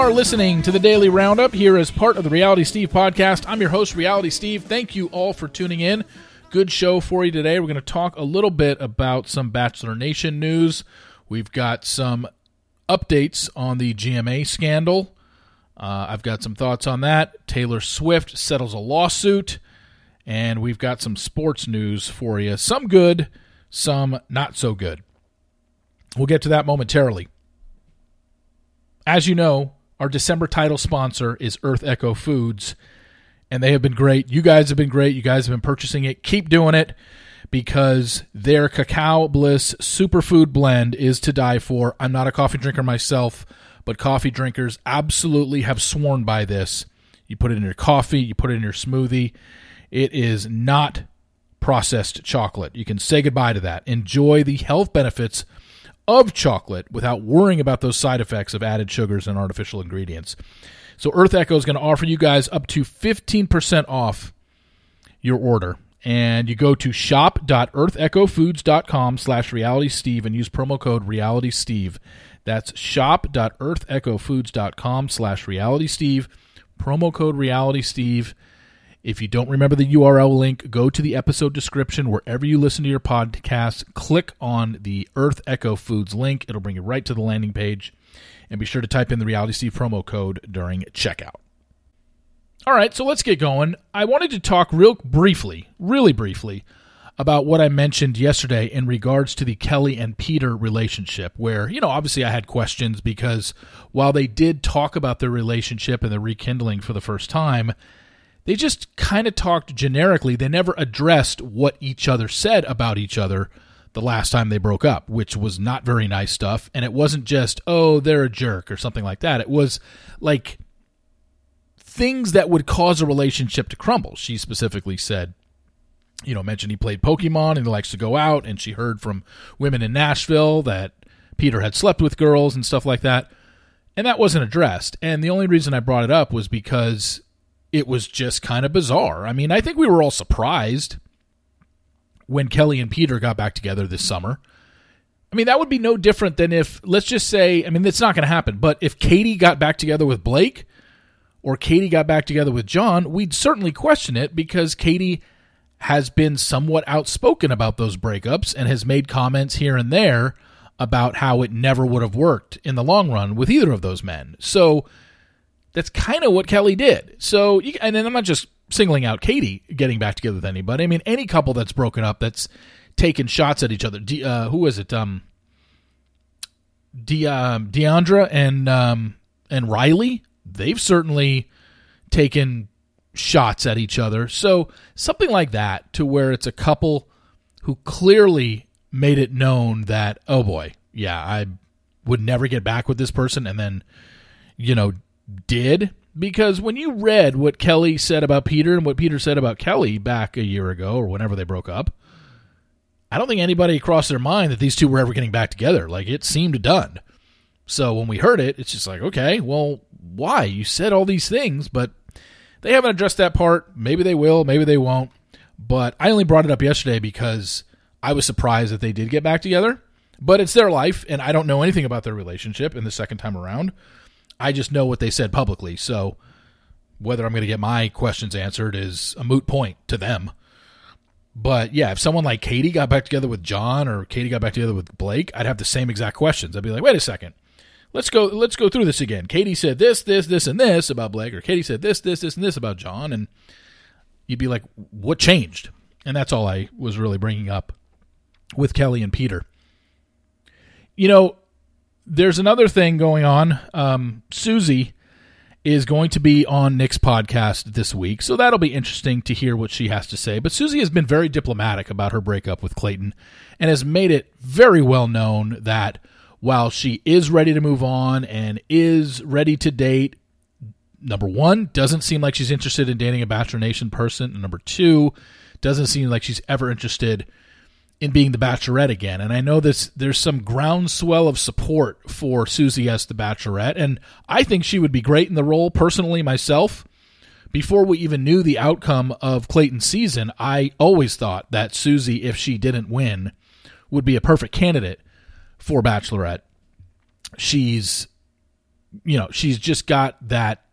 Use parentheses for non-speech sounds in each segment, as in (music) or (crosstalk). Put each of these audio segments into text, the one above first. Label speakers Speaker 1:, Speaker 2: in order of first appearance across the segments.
Speaker 1: Are listening to the Daily Roundup here as part of the Reality Steve podcast. I'm your host, Reality Steve. Thank you all for tuning in. Good show for you today. We're going to talk a little bit about some Bachelor Nation news. We've got some updates on the GMA scandal. Uh, I've got some thoughts on that. Taylor Swift settles a lawsuit. And we've got some sports news for you. Some good, some not so good. We'll get to that momentarily. As you know, our December title sponsor is Earth Echo Foods, and they have been great. You guys have been great. You guys have been purchasing it. Keep doing it because their Cacao Bliss Superfood Blend is to die for. I'm not a coffee drinker myself, but coffee drinkers absolutely have sworn by this. You put it in your coffee, you put it in your smoothie. It is not processed chocolate. You can say goodbye to that. Enjoy the health benefits of chocolate without worrying about those side effects of added sugars and artificial ingredients. So Earth Echo is going to offer you guys up to 15% off your order. And you go to shop.earthechofoods.com slash realitysteve and use promo code realitysteve. That's shop.earthechofoods.com slash realitysteve. Promo code realitysteve. If you don't remember the URL link, go to the episode description wherever you listen to your podcast. Click on the Earth Echo Foods link. It'll bring you right to the landing page. And be sure to type in the Reality Steve promo code during checkout. All right, so let's get going. I wanted to talk real briefly, really briefly, about what I mentioned yesterday in regards to the Kelley and Peter relationship, where, you know, obviously I had questions because while they did talk about their relationship and the rekindling for the first time, they just kind of talked generically. They never addressed what each other said about each other the last time they broke up, which was not very nice stuff. And it wasn't just, oh, they're a jerk or something like that. It was like things that would cause a relationship to crumble. She specifically said, you know, mentioned he played Pokemon and he likes to go out, and she heard from women in Nashville that Peter had slept with girls and stuff like that. And that wasn't addressed. And the only reason I brought it up was because it was just kind of bizarre. I mean, I think we were all surprised when Kelley and Peter got back together this summer. I mean, that would be no different than if, let's just say, I mean, it's not going to happen, but if Katie got back together with Blake or Katie got back together with John, we'd certainly question it because Katie has been somewhat outspoken about those breakups and has made comments here and there about how it never would have worked in the long run with either of those men. So, that's kind of what Kelley did. So, and then I'm not just singling out Katie getting back together with anybody. I mean, any couple that's broken up that's taken shots at each other. De, uh, who is it? Um, De, um, Deandra and um, and Riley. They've certainly taken shots at each other. So something like that, to where it's a couple who clearly made it known that, oh boy, yeah, I would never get back with this person, and then you know did because when you read what Kelley said about Peter and what Peter said about Kelley back a year ago or whenever they broke up, I don't think anybody crossed their mind that these two were ever getting back together. Like it seemed done. So when we heard it, it's just like, okay, well, why? You said all these things, but they haven't addressed that part. Maybe they will, maybe they won't. But I only brought it up yesterday because I was surprised that they did get back together. But it's their life, and I don't know anything about their relationship in the second time around. I just know what they said publicly. So whether I'm going to get my questions answered is a moot point to them. But yeah, if someone like Katie got back together with John or Katie got back together with Blake, I'd have the same exact questions. I'd be like, wait a second. Let's go let's go through this again. Katie said this, this, this, and this about Blake, or Katie said this, this, this, and this about John, and you'd be like, what changed? And that's all I was really bringing up with Kelley and Peter. You know, there's another thing going on. Um, Susie is going to be on Nick's podcast this week, so that'll be interesting to hear what she has to say. But Susie has been very diplomatic about her breakup with Clayton and has made it very well known that while she is ready to move on and is ready to date, number one, doesn't seem like she's interested in dating a Bachelor Nation person. And number two, doesn't seem like she's ever interested in being the Bachelorette again. And I know this there's some groundswell of support for Susie as the Bachelorette, and I think she would be great in the role personally myself. Before we even knew the outcome of Clayton's season, I always thought that Susie, if she didn't win, would be a perfect candidate for Bachelorette. She's you know, she's just got that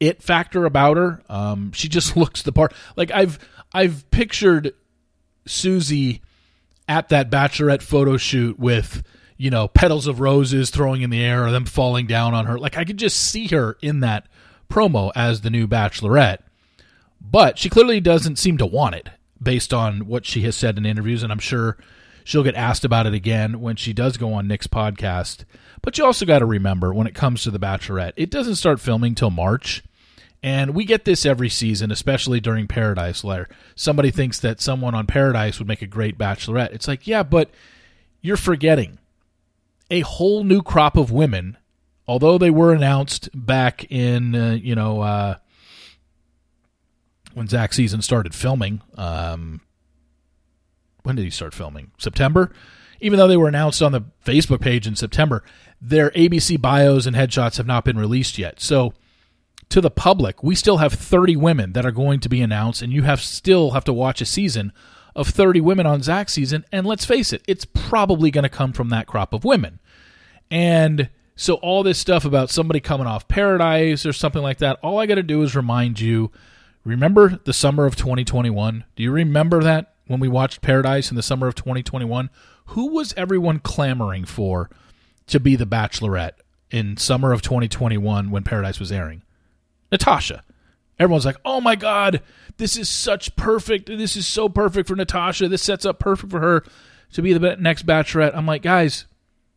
Speaker 1: it factor about her. Um, she just (laughs) looks the part. Like I've I've pictured Susie at that bachelorette photo shoot with you know petals of roses throwing in the air or them falling down on her. Like I could just see her in that promo as the new bachelorette. But she clearly doesn't seem to want it based on what she has said in interviews, and I'm sure she'll get asked about it again when she does go on Nick's podcast. But you also got to remember when it comes to The Bachelorette, it doesn't start filming till March. And we get this every season, especially during Paradise, where somebody thinks that someone on Paradise would make a great bachelorette. It's like, yeah, but you're forgetting a whole new crop of women, although they were announced back in, uh, you know, uh, when Zach season started filming. Um, when did he start filming? September? Even though they were announced on the Facebook page in September, their ABC bios and headshots have not been released yet. So, to the public, we still have 30 women that are going to be announced, and you have still have to watch a season of 30 women on Zach's season. And let's face it, it's probably going to come from that crop of women. And so, all this stuff about somebody coming off paradise or something like that, all I got to do is remind you remember the summer of 2021? Do you remember that when we watched Paradise in the summer of 2021? Who was everyone clamoring for to be the bachelorette in summer of 2021 when Paradise was airing? Natasha. Everyone's like, "Oh my god, this is such perfect. This is so perfect for Natasha. This sets up perfect for her to be the next bachelorette." I'm like, "Guys,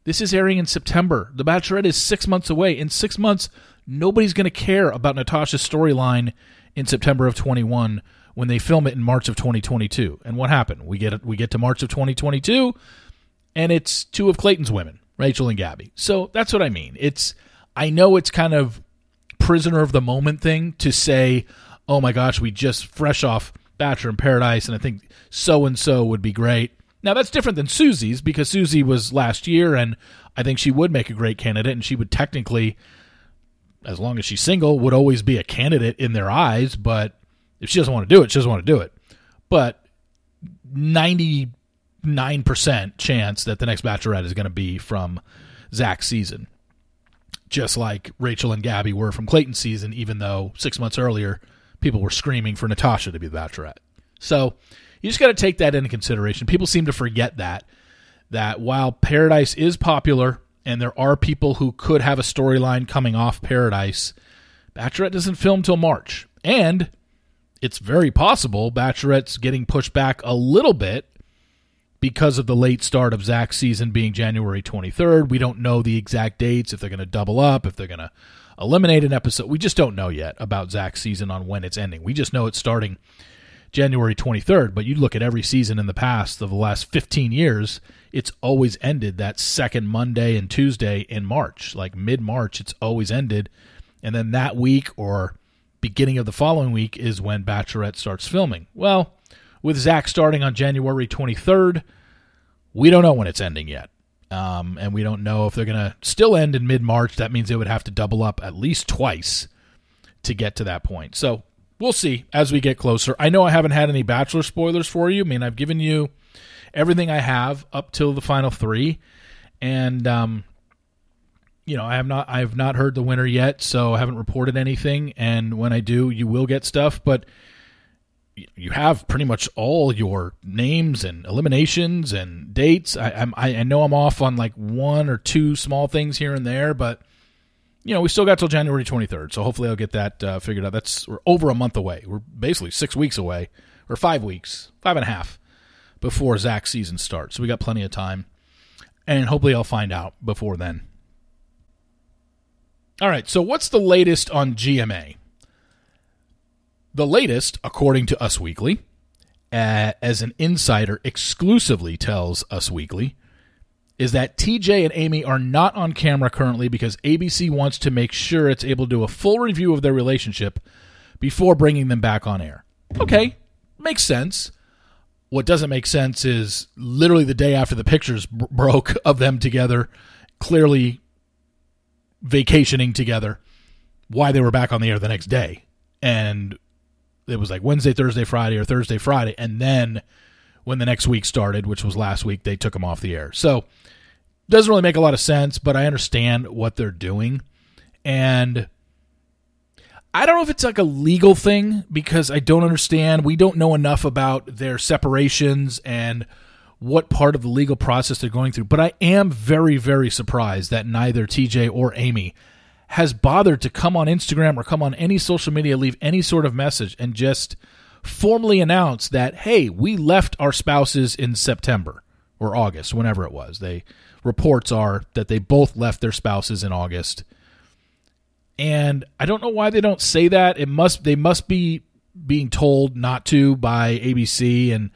Speaker 1: this is airing in September. The bachelorette is 6 months away. In 6 months, nobody's going to care about Natasha's storyline in September of 21 when they film it in March of 2022. And what happened? We get we get to March of 2022 and it's two of Clayton's women, Rachel and Gabby. So that's what I mean. It's I know it's kind of prisoner of the moment thing to say, "Oh my gosh, we just fresh off Bachelor in Paradise and I think so and so would be great." Now that's different than Susie's because Susie was last year and I think she would make a great candidate and she would technically as long as she's single, would always be a candidate in their eyes. But if she doesn't want to do it, she doesn't want to do it. But 99% chance that the next bachelorette is going to be from Zach's season. Just like Rachel and Gabby were from Clayton season, even though six months earlier, people were screaming for Natasha to be the bachelorette. So you just got to take that into consideration. People seem to forget that, that while Paradise is popular and there are people who could have a storyline coming off Paradise. Bachelorette doesn't film till March, and it's very possible Bachelorette's getting pushed back a little bit because of the late start of Zach's season being January 23rd. We don't know the exact dates, if they're going to double up, if they're going to eliminate an episode. We just don't know yet about Zach's season on when it's ending. We just know it's starting January 23rd, but you look at every season in the past of the last 15 years, it's always ended that second Monday and Tuesday in March. Like mid March, it's always ended. And then that week or beginning of the following week is when Bachelorette starts filming. Well, with Zach starting on January 23rd, we don't know when it's ending yet. Um, and we don't know if they're going to still end in mid March. That means they would have to double up at least twice to get to that point. So we'll see as we get closer. I know I haven't had any Bachelor spoilers for you. I mean, I've given you everything I have up till the final three, and um, you know, I have not I have not heard the winner yet, so I haven't reported anything. And when I do, you will get stuff, but you have pretty much all your names and eliminations and dates. I, I'm, I know I'm off on like one or two small things here and there, but you know we still got till January 23rd, so hopefully I'll get that uh, figured out. That's we're over a month away. We're basically six weeks away, or five weeks, five and a half before Zach's season starts. So we got plenty of time. And hopefully I'll find out before then. All right, so what's the latest on GMA? The latest, according to Us Weekly, uh, as an insider exclusively tells Us Weekly, is that TJ and Amy are not on camera currently because ABC wants to make sure it's able to do a full review of their relationship before bringing them back on air. Okay, makes sense. What doesn't make sense is literally the day after the pictures b- broke (laughs) of them together, clearly vacationing together, why they were back on the air the next day. And it was like Wednesday, Thursday, Friday, or Thursday, Friday. And then when the next week started, which was last week, they took them off the air. So doesn't really make a lot of sense, but I understand what they're doing. And I don't know if it's like a legal thing because I don't understand. We don't know enough about their separations and what part of the legal process they're going through. But I am very, very surprised that neither TJ or Amy has bothered to come on Instagram or come on any social media, leave any sort of message, and just formally announce that, hey, we left our spouses in September or August, whenever it was. They reports are that they both left their spouses in August. And I don't know why they don't say that. It must they must be being told not to by ABC and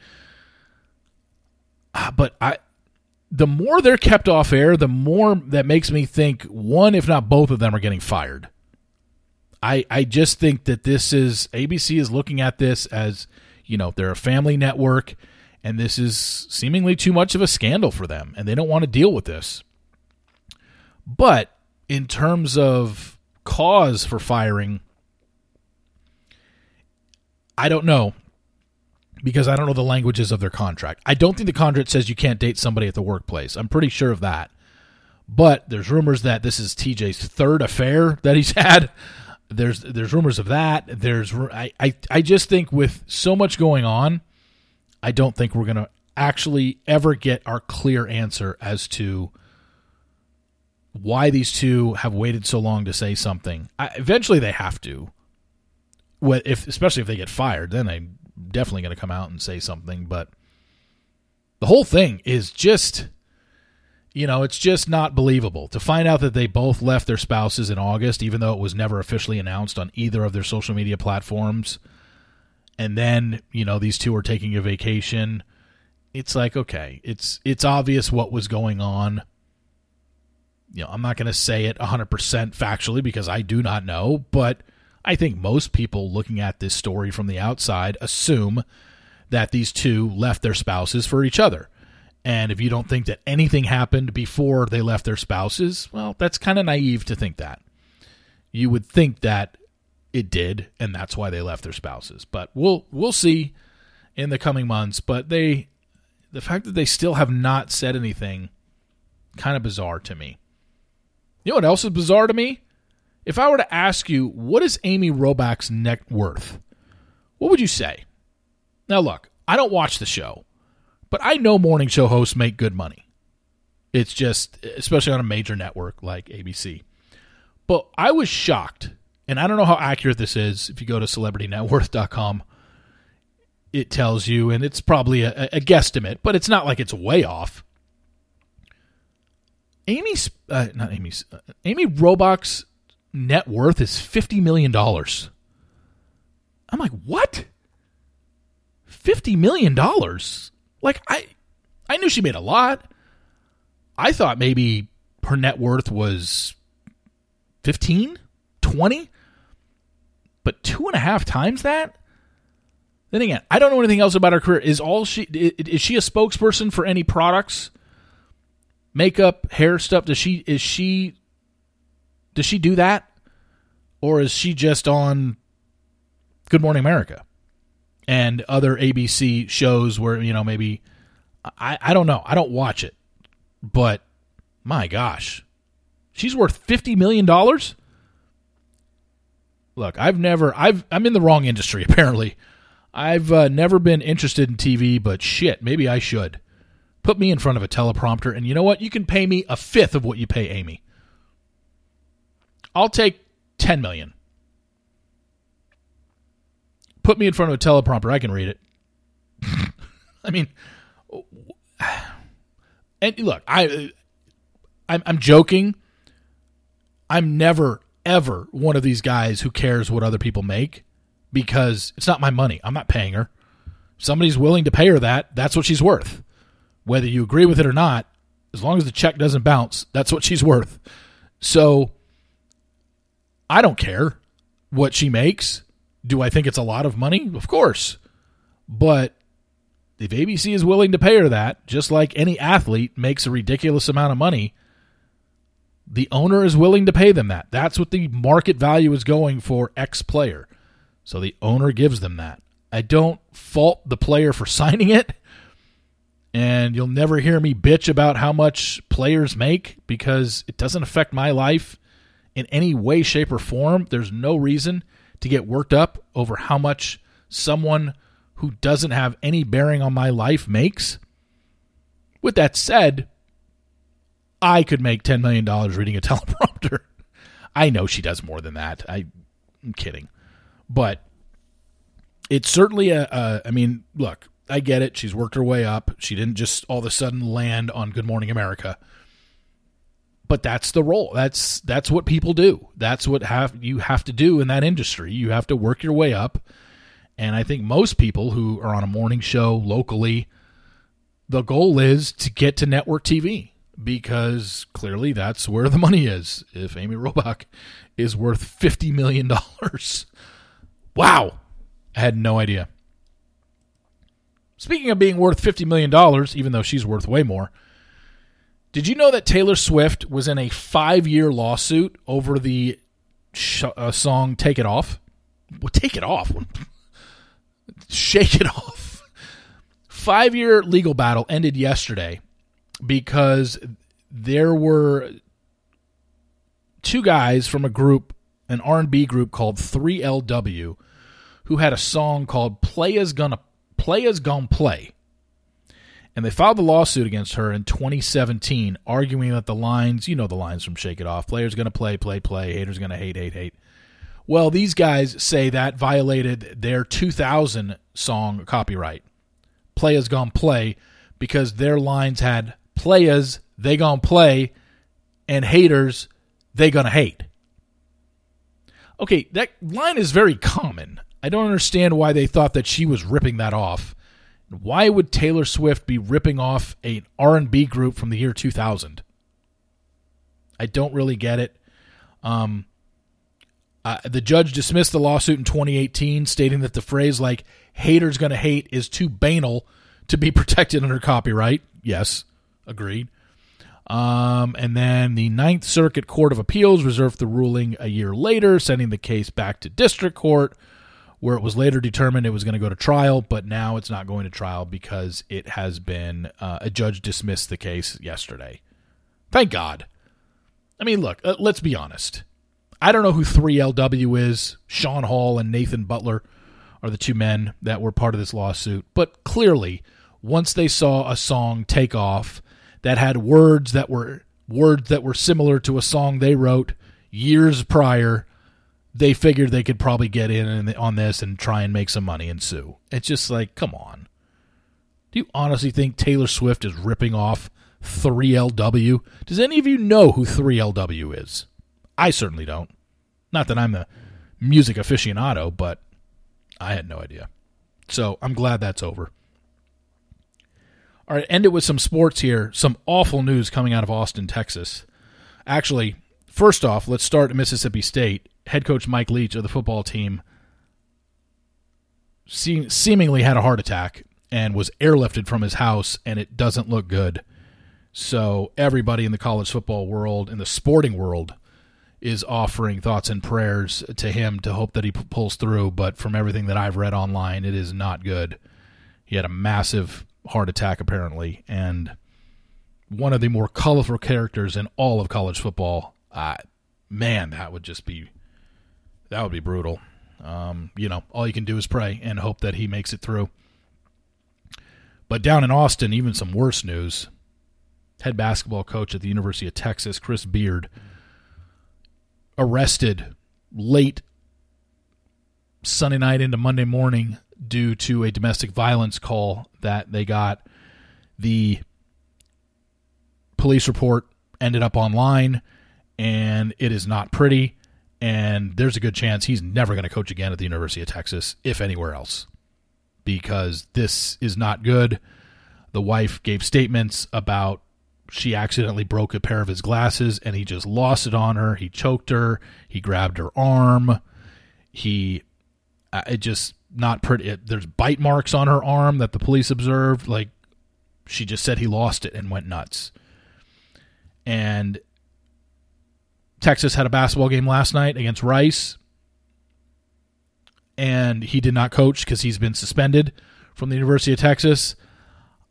Speaker 1: uh, but I the more they're kept off air, the more that makes me think one, if not both of them, are getting fired. I I just think that this is ABC is looking at this as you know they're a family network, and this is seemingly too much of a scandal for them, and they don't want to deal with this. But in terms of cause for firing, I don't know because I don't know the languages of their contract. I don't think the contract says you can't date somebody at the workplace. I'm pretty sure of that. But there's rumors that this is TJ's third affair that he's (laughs) had. There's there's rumors of that. There's I I, I just think with so much going on, I don't think we're to actually ever get our clear answer as to why these two have waited so long to say something. I, eventually they have to. What if especially if they get fired, then they definitely going to come out and say something, but the whole thing is just you know, it's just not believable to find out that they both left their spouses in August, even though it was never officially announced on either of their social media platforms. And then, you know, these two are taking a vacation. It's like, okay, it's it's obvious what was going on. You know, I'm not going to say it 100% factually because I do not know, but I think most people looking at this story from the outside assume that these two left their spouses for each other. And if you don't think that anything happened before they left their spouses, well, that's kind of naive to think that. You would think that it did, and that's why they left their spouses. But we'll we'll see in the coming months. But they, the fact that they still have not said anything, kind of bizarre to me. You know what else is bizarre to me? If I were to ask you, what is Amy Robach's net worth? What would you say? Now, look, I don't watch the show, but I know morning show hosts make good money. It's just, especially on a major network like ABC. But I was shocked, and I don't know how accurate this is. If you go to celebritynetworth.com, it tells you, and it's probably a, a guesstimate, but it's not like it's way off. Amy's, uh, not Amy's, uh, Amy Robach's net worth is $50 million. I'm like, what? $50 million? Like, I, I knew she made a lot. I thought maybe her net worth was 15, 20, but two and a half times that? Then again, I don't know anything else about her career. Is all she is she a spokesperson for any products? Makeup, hair stuff? Does she is she does she do that? Or is she just on Good Morning America and other ABC shows where, you know, maybe I, I don't know. I don't watch it. But my gosh. She's worth fifty million dollars? Look, I've never I've I'm in the wrong industry (laughs) apparently. I've uh, never been interested in TV, but shit, maybe I should. Put me in front of a teleprompter, and you know what? You can pay me a fifth of what you pay Amy. I'll take 10 million. Put me in front of a teleprompter, I can read it. (laughs) I mean, (sighs) and look, I, I'm, I'm joking. I'm never ever one of these guys who cares what other people make because it's not my money. I'm not paying her. somebody's willing to pay her that, that's what she's worth. Whether you agree with it or not, as long as the check doesn't bounce, that's what she's worth. So I don't care what she makes. Do I think it's a lot of money? Of course. But if ABC is willing to pay her that, just like any athlete makes a ridiculous amount of money, the owner is willing to pay them that. That's what the market value is going for X player. So the owner gives them that. I don't fault the player for (laughs) signing it. And you'll never hear me bitch about how much players make because it doesn't affect my life in any way, shape, or form, there's no reason to get worked up over how much someone who doesn't have any bearing on my life makes. With that said, I could make $10 million reading a (laughs) teleprompter. I know she does more than that. I, am kidding. But it's certainly a, a. I mean, look, I get it. She's worked her way up. She didn't just all of a sudden land on Good Morning America but that's the role. That's that's what people do. That's what have you have to do in that industry. You have to work your way up. And I think most people who are on a morning show locally, the goal is to get to network TV because clearly that's where the money is. If Amy Robach is worth fifty million dollars, wow, I had no idea. Speaking of being worth fifty million dollars, even though she's worth way more, did you know that Taylor Swift was in a five year lawsuit over the sh- uh, song Take It Off? Well, take it off. (laughs) Shake it off. Five year legal battle ended yesterday because there were two guys from a group, an R&B group called 3LW, who had a song called "Play Is Gonna Play Is Gonna Play." And they filed the lawsuit against her in 2017, arguing that the lines, you know, the lines from Shake It Off, players going to play, play, play, haters going to hate, hate, hate. Well, these guys say that violated their 2000 song copyright. Players gone play because their lines had players, they gonna play, and haters, they gonna hate. Okay, that line is very common. I don't understand why they thought that she was ripping that off why would Taylor Swift be ripping off an R&B group from the year 2000? I don't really get it. Um, uh, the judge dismissed the lawsuit in 2018, stating that the phrase like "haters gonna hate" is too banal to be (laughs) protected under copyright. Yes, agreed. Um, and then the Ninth Circuit Court of Appeals reserved the ruling a year later, sending the case back to district court where it was later determined it was going to go to trial, but now it's not going to trial because it has been uh, a judge dismissed the case yesterday. Thank God. I mean, look, uh, let's be honest. I don't know who 3LW is. Sean Hall and Nathan Butler are the two men that were part of this lawsuit, but clearly, once they saw a song take off that had words that were words that were similar to a song they wrote years prior they figured they could probably get in on this and try and make some money and sue. It's just like, come on. Do you honestly think Taylor Swift is ripping off 3LW? Does any of you know who 3LW is? I certainly don't. Not that I'm a music aficionado, but I had no idea. So I'm glad that's over. All right, end it with some sports here. Some awful news coming out of Austin, Texas. Actually, first off, let's start at Mississippi State head coach Mike Leach of the football team se- seemingly had a heart attack and was airlifted from his house, and it doesn't look good. So everybody in the college football world, in the sporting world, is offering thoughts and prayers to him to hope that he p- pulls through. But from everything that I've read online, it is not good. He had a massive heart attack apparently, and one of the more colorful characters in all of college football. Uh, man, that would just be that would be brutal. Um, you know, all you can do is pray and hope that he makes it through. But down in Austin, even some worse news. Head basketball coach at the University of Texas, Chris Beard, arrested late Sunday night into Monday morning due to a domestic violence call that they got. The police report ended up online, and it is not pretty and there's a good chance he's never going to coach again at the University of Texas, if anywhere else, because this is not good. The wife gave statements about she accidentally broke a pair of his glasses and he just lost it on her. He choked her. He grabbed her arm. He, uh, it just not pretty. It, there's bite marks on her arm that the police observed. Like she just said he lost it and went nuts. And Texas had a basketball game last night against Rice, and he did not coach because he's been suspended from the University of Texas.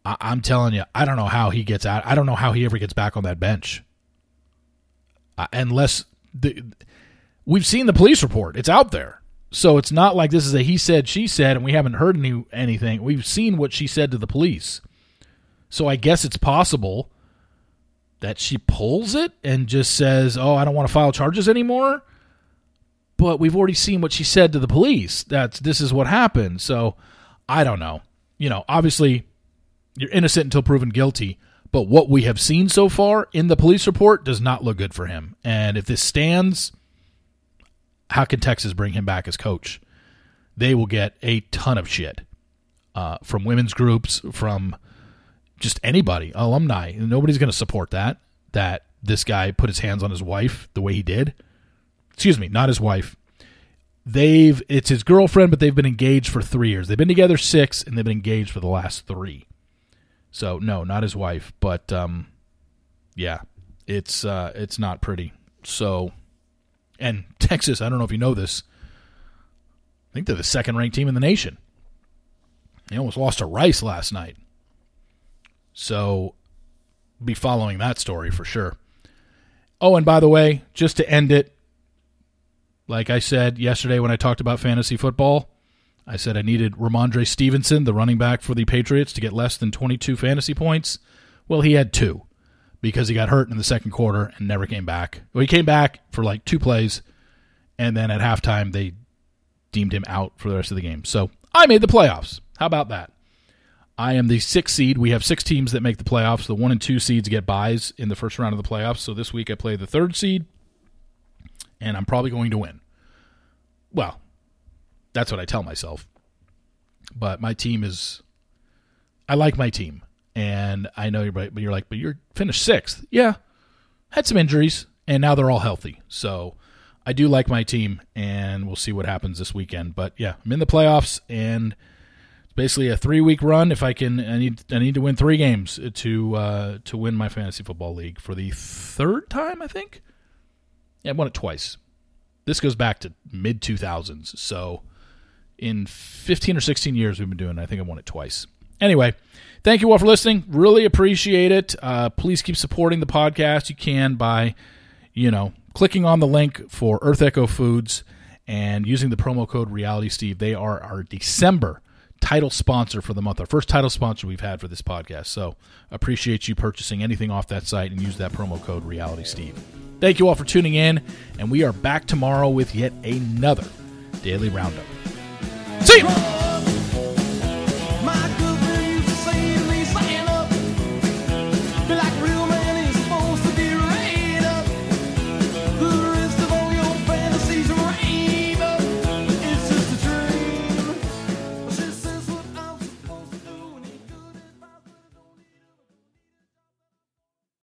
Speaker 1: I- am telling you, I don't know how he gets out. I don't know how he ever gets back on that bench, uh, unless the, we've seen the police report. It's out there. So it's not like this is a he said, she said, and we haven't heard any, anything. We've seen what she said to the police. So I guess it's possible that she pulls it and just says, "Oh, I don't want to file charges anymore." But we've already seen what she said to the police. That's this is what happened. So I don't know. You know, obviously you're innocent until proven guilty, but what we have seen so far in the police report does not look good for him. And if this stands, how can Texas bring him back as coach? They will get a ton of shit uh, from women's groups, from just anybody, alumni. Nobody's going to support that. That this guy put his hands on his wife the way he did. Excuse me, not his wife. They've it's his girlfriend, but they've been engaged for three years. They've been together six, and they've been engaged for the last three. So no, not his wife, but um, yeah, it's uh, it's not pretty. So, and Texas, I don't know if you know this. I think they're the second ranked team in the nation. They almost lost to Rice last night. So be following that story for sure. Oh, and by the way, just to end it, like I said yesterday when I talked about fantasy football, I said I needed Rhamondre Stevenson, the running back for the Patriots, to get less than 22 fantasy points. Well, he had two because he got hurt in the second quarter and never came back. Well, he came back for like two plays, and then at halftime, they deemed him out for the rest of the game. So I made the playoffs. How about that? I am the sixth seed. We have six teams that make the playoffs. The one and two seeds get buys in the first round of the playoffs. So this week I play the third seed, and I'm probably going to win. Well, that's what I tell myself. But my team is, I like my team, and I know you're, but you're like, but you're finished sixth. Yeah, had some injuries, and now they're all healthy. So I do like my team, and we'll see what happens this weekend. But yeah, I'm in the playoffs, and basically a three week run. If I can, I need I need to win three games to uh, to win my fantasy football league for the third time. I think. Yeah, I won it twice. This goes back to mid two thousands. So in fifteen or sixteen years we've been doing. It, I think I won it twice. Anyway, thank you all for listening. Really appreciate it. Uh, please keep supporting the podcast. You can by, you know, clicking on the link for Earth Echo Foods and using the promo code Reality Steve. They are our December title sponsor for the month, our first title sponsor we've had for this podcast. So appreciate you purchasing anything off that site and use that promo code Reality Steve. Thank you all for tuning in, and we are back tomorrow with yet another daily roundup. See you.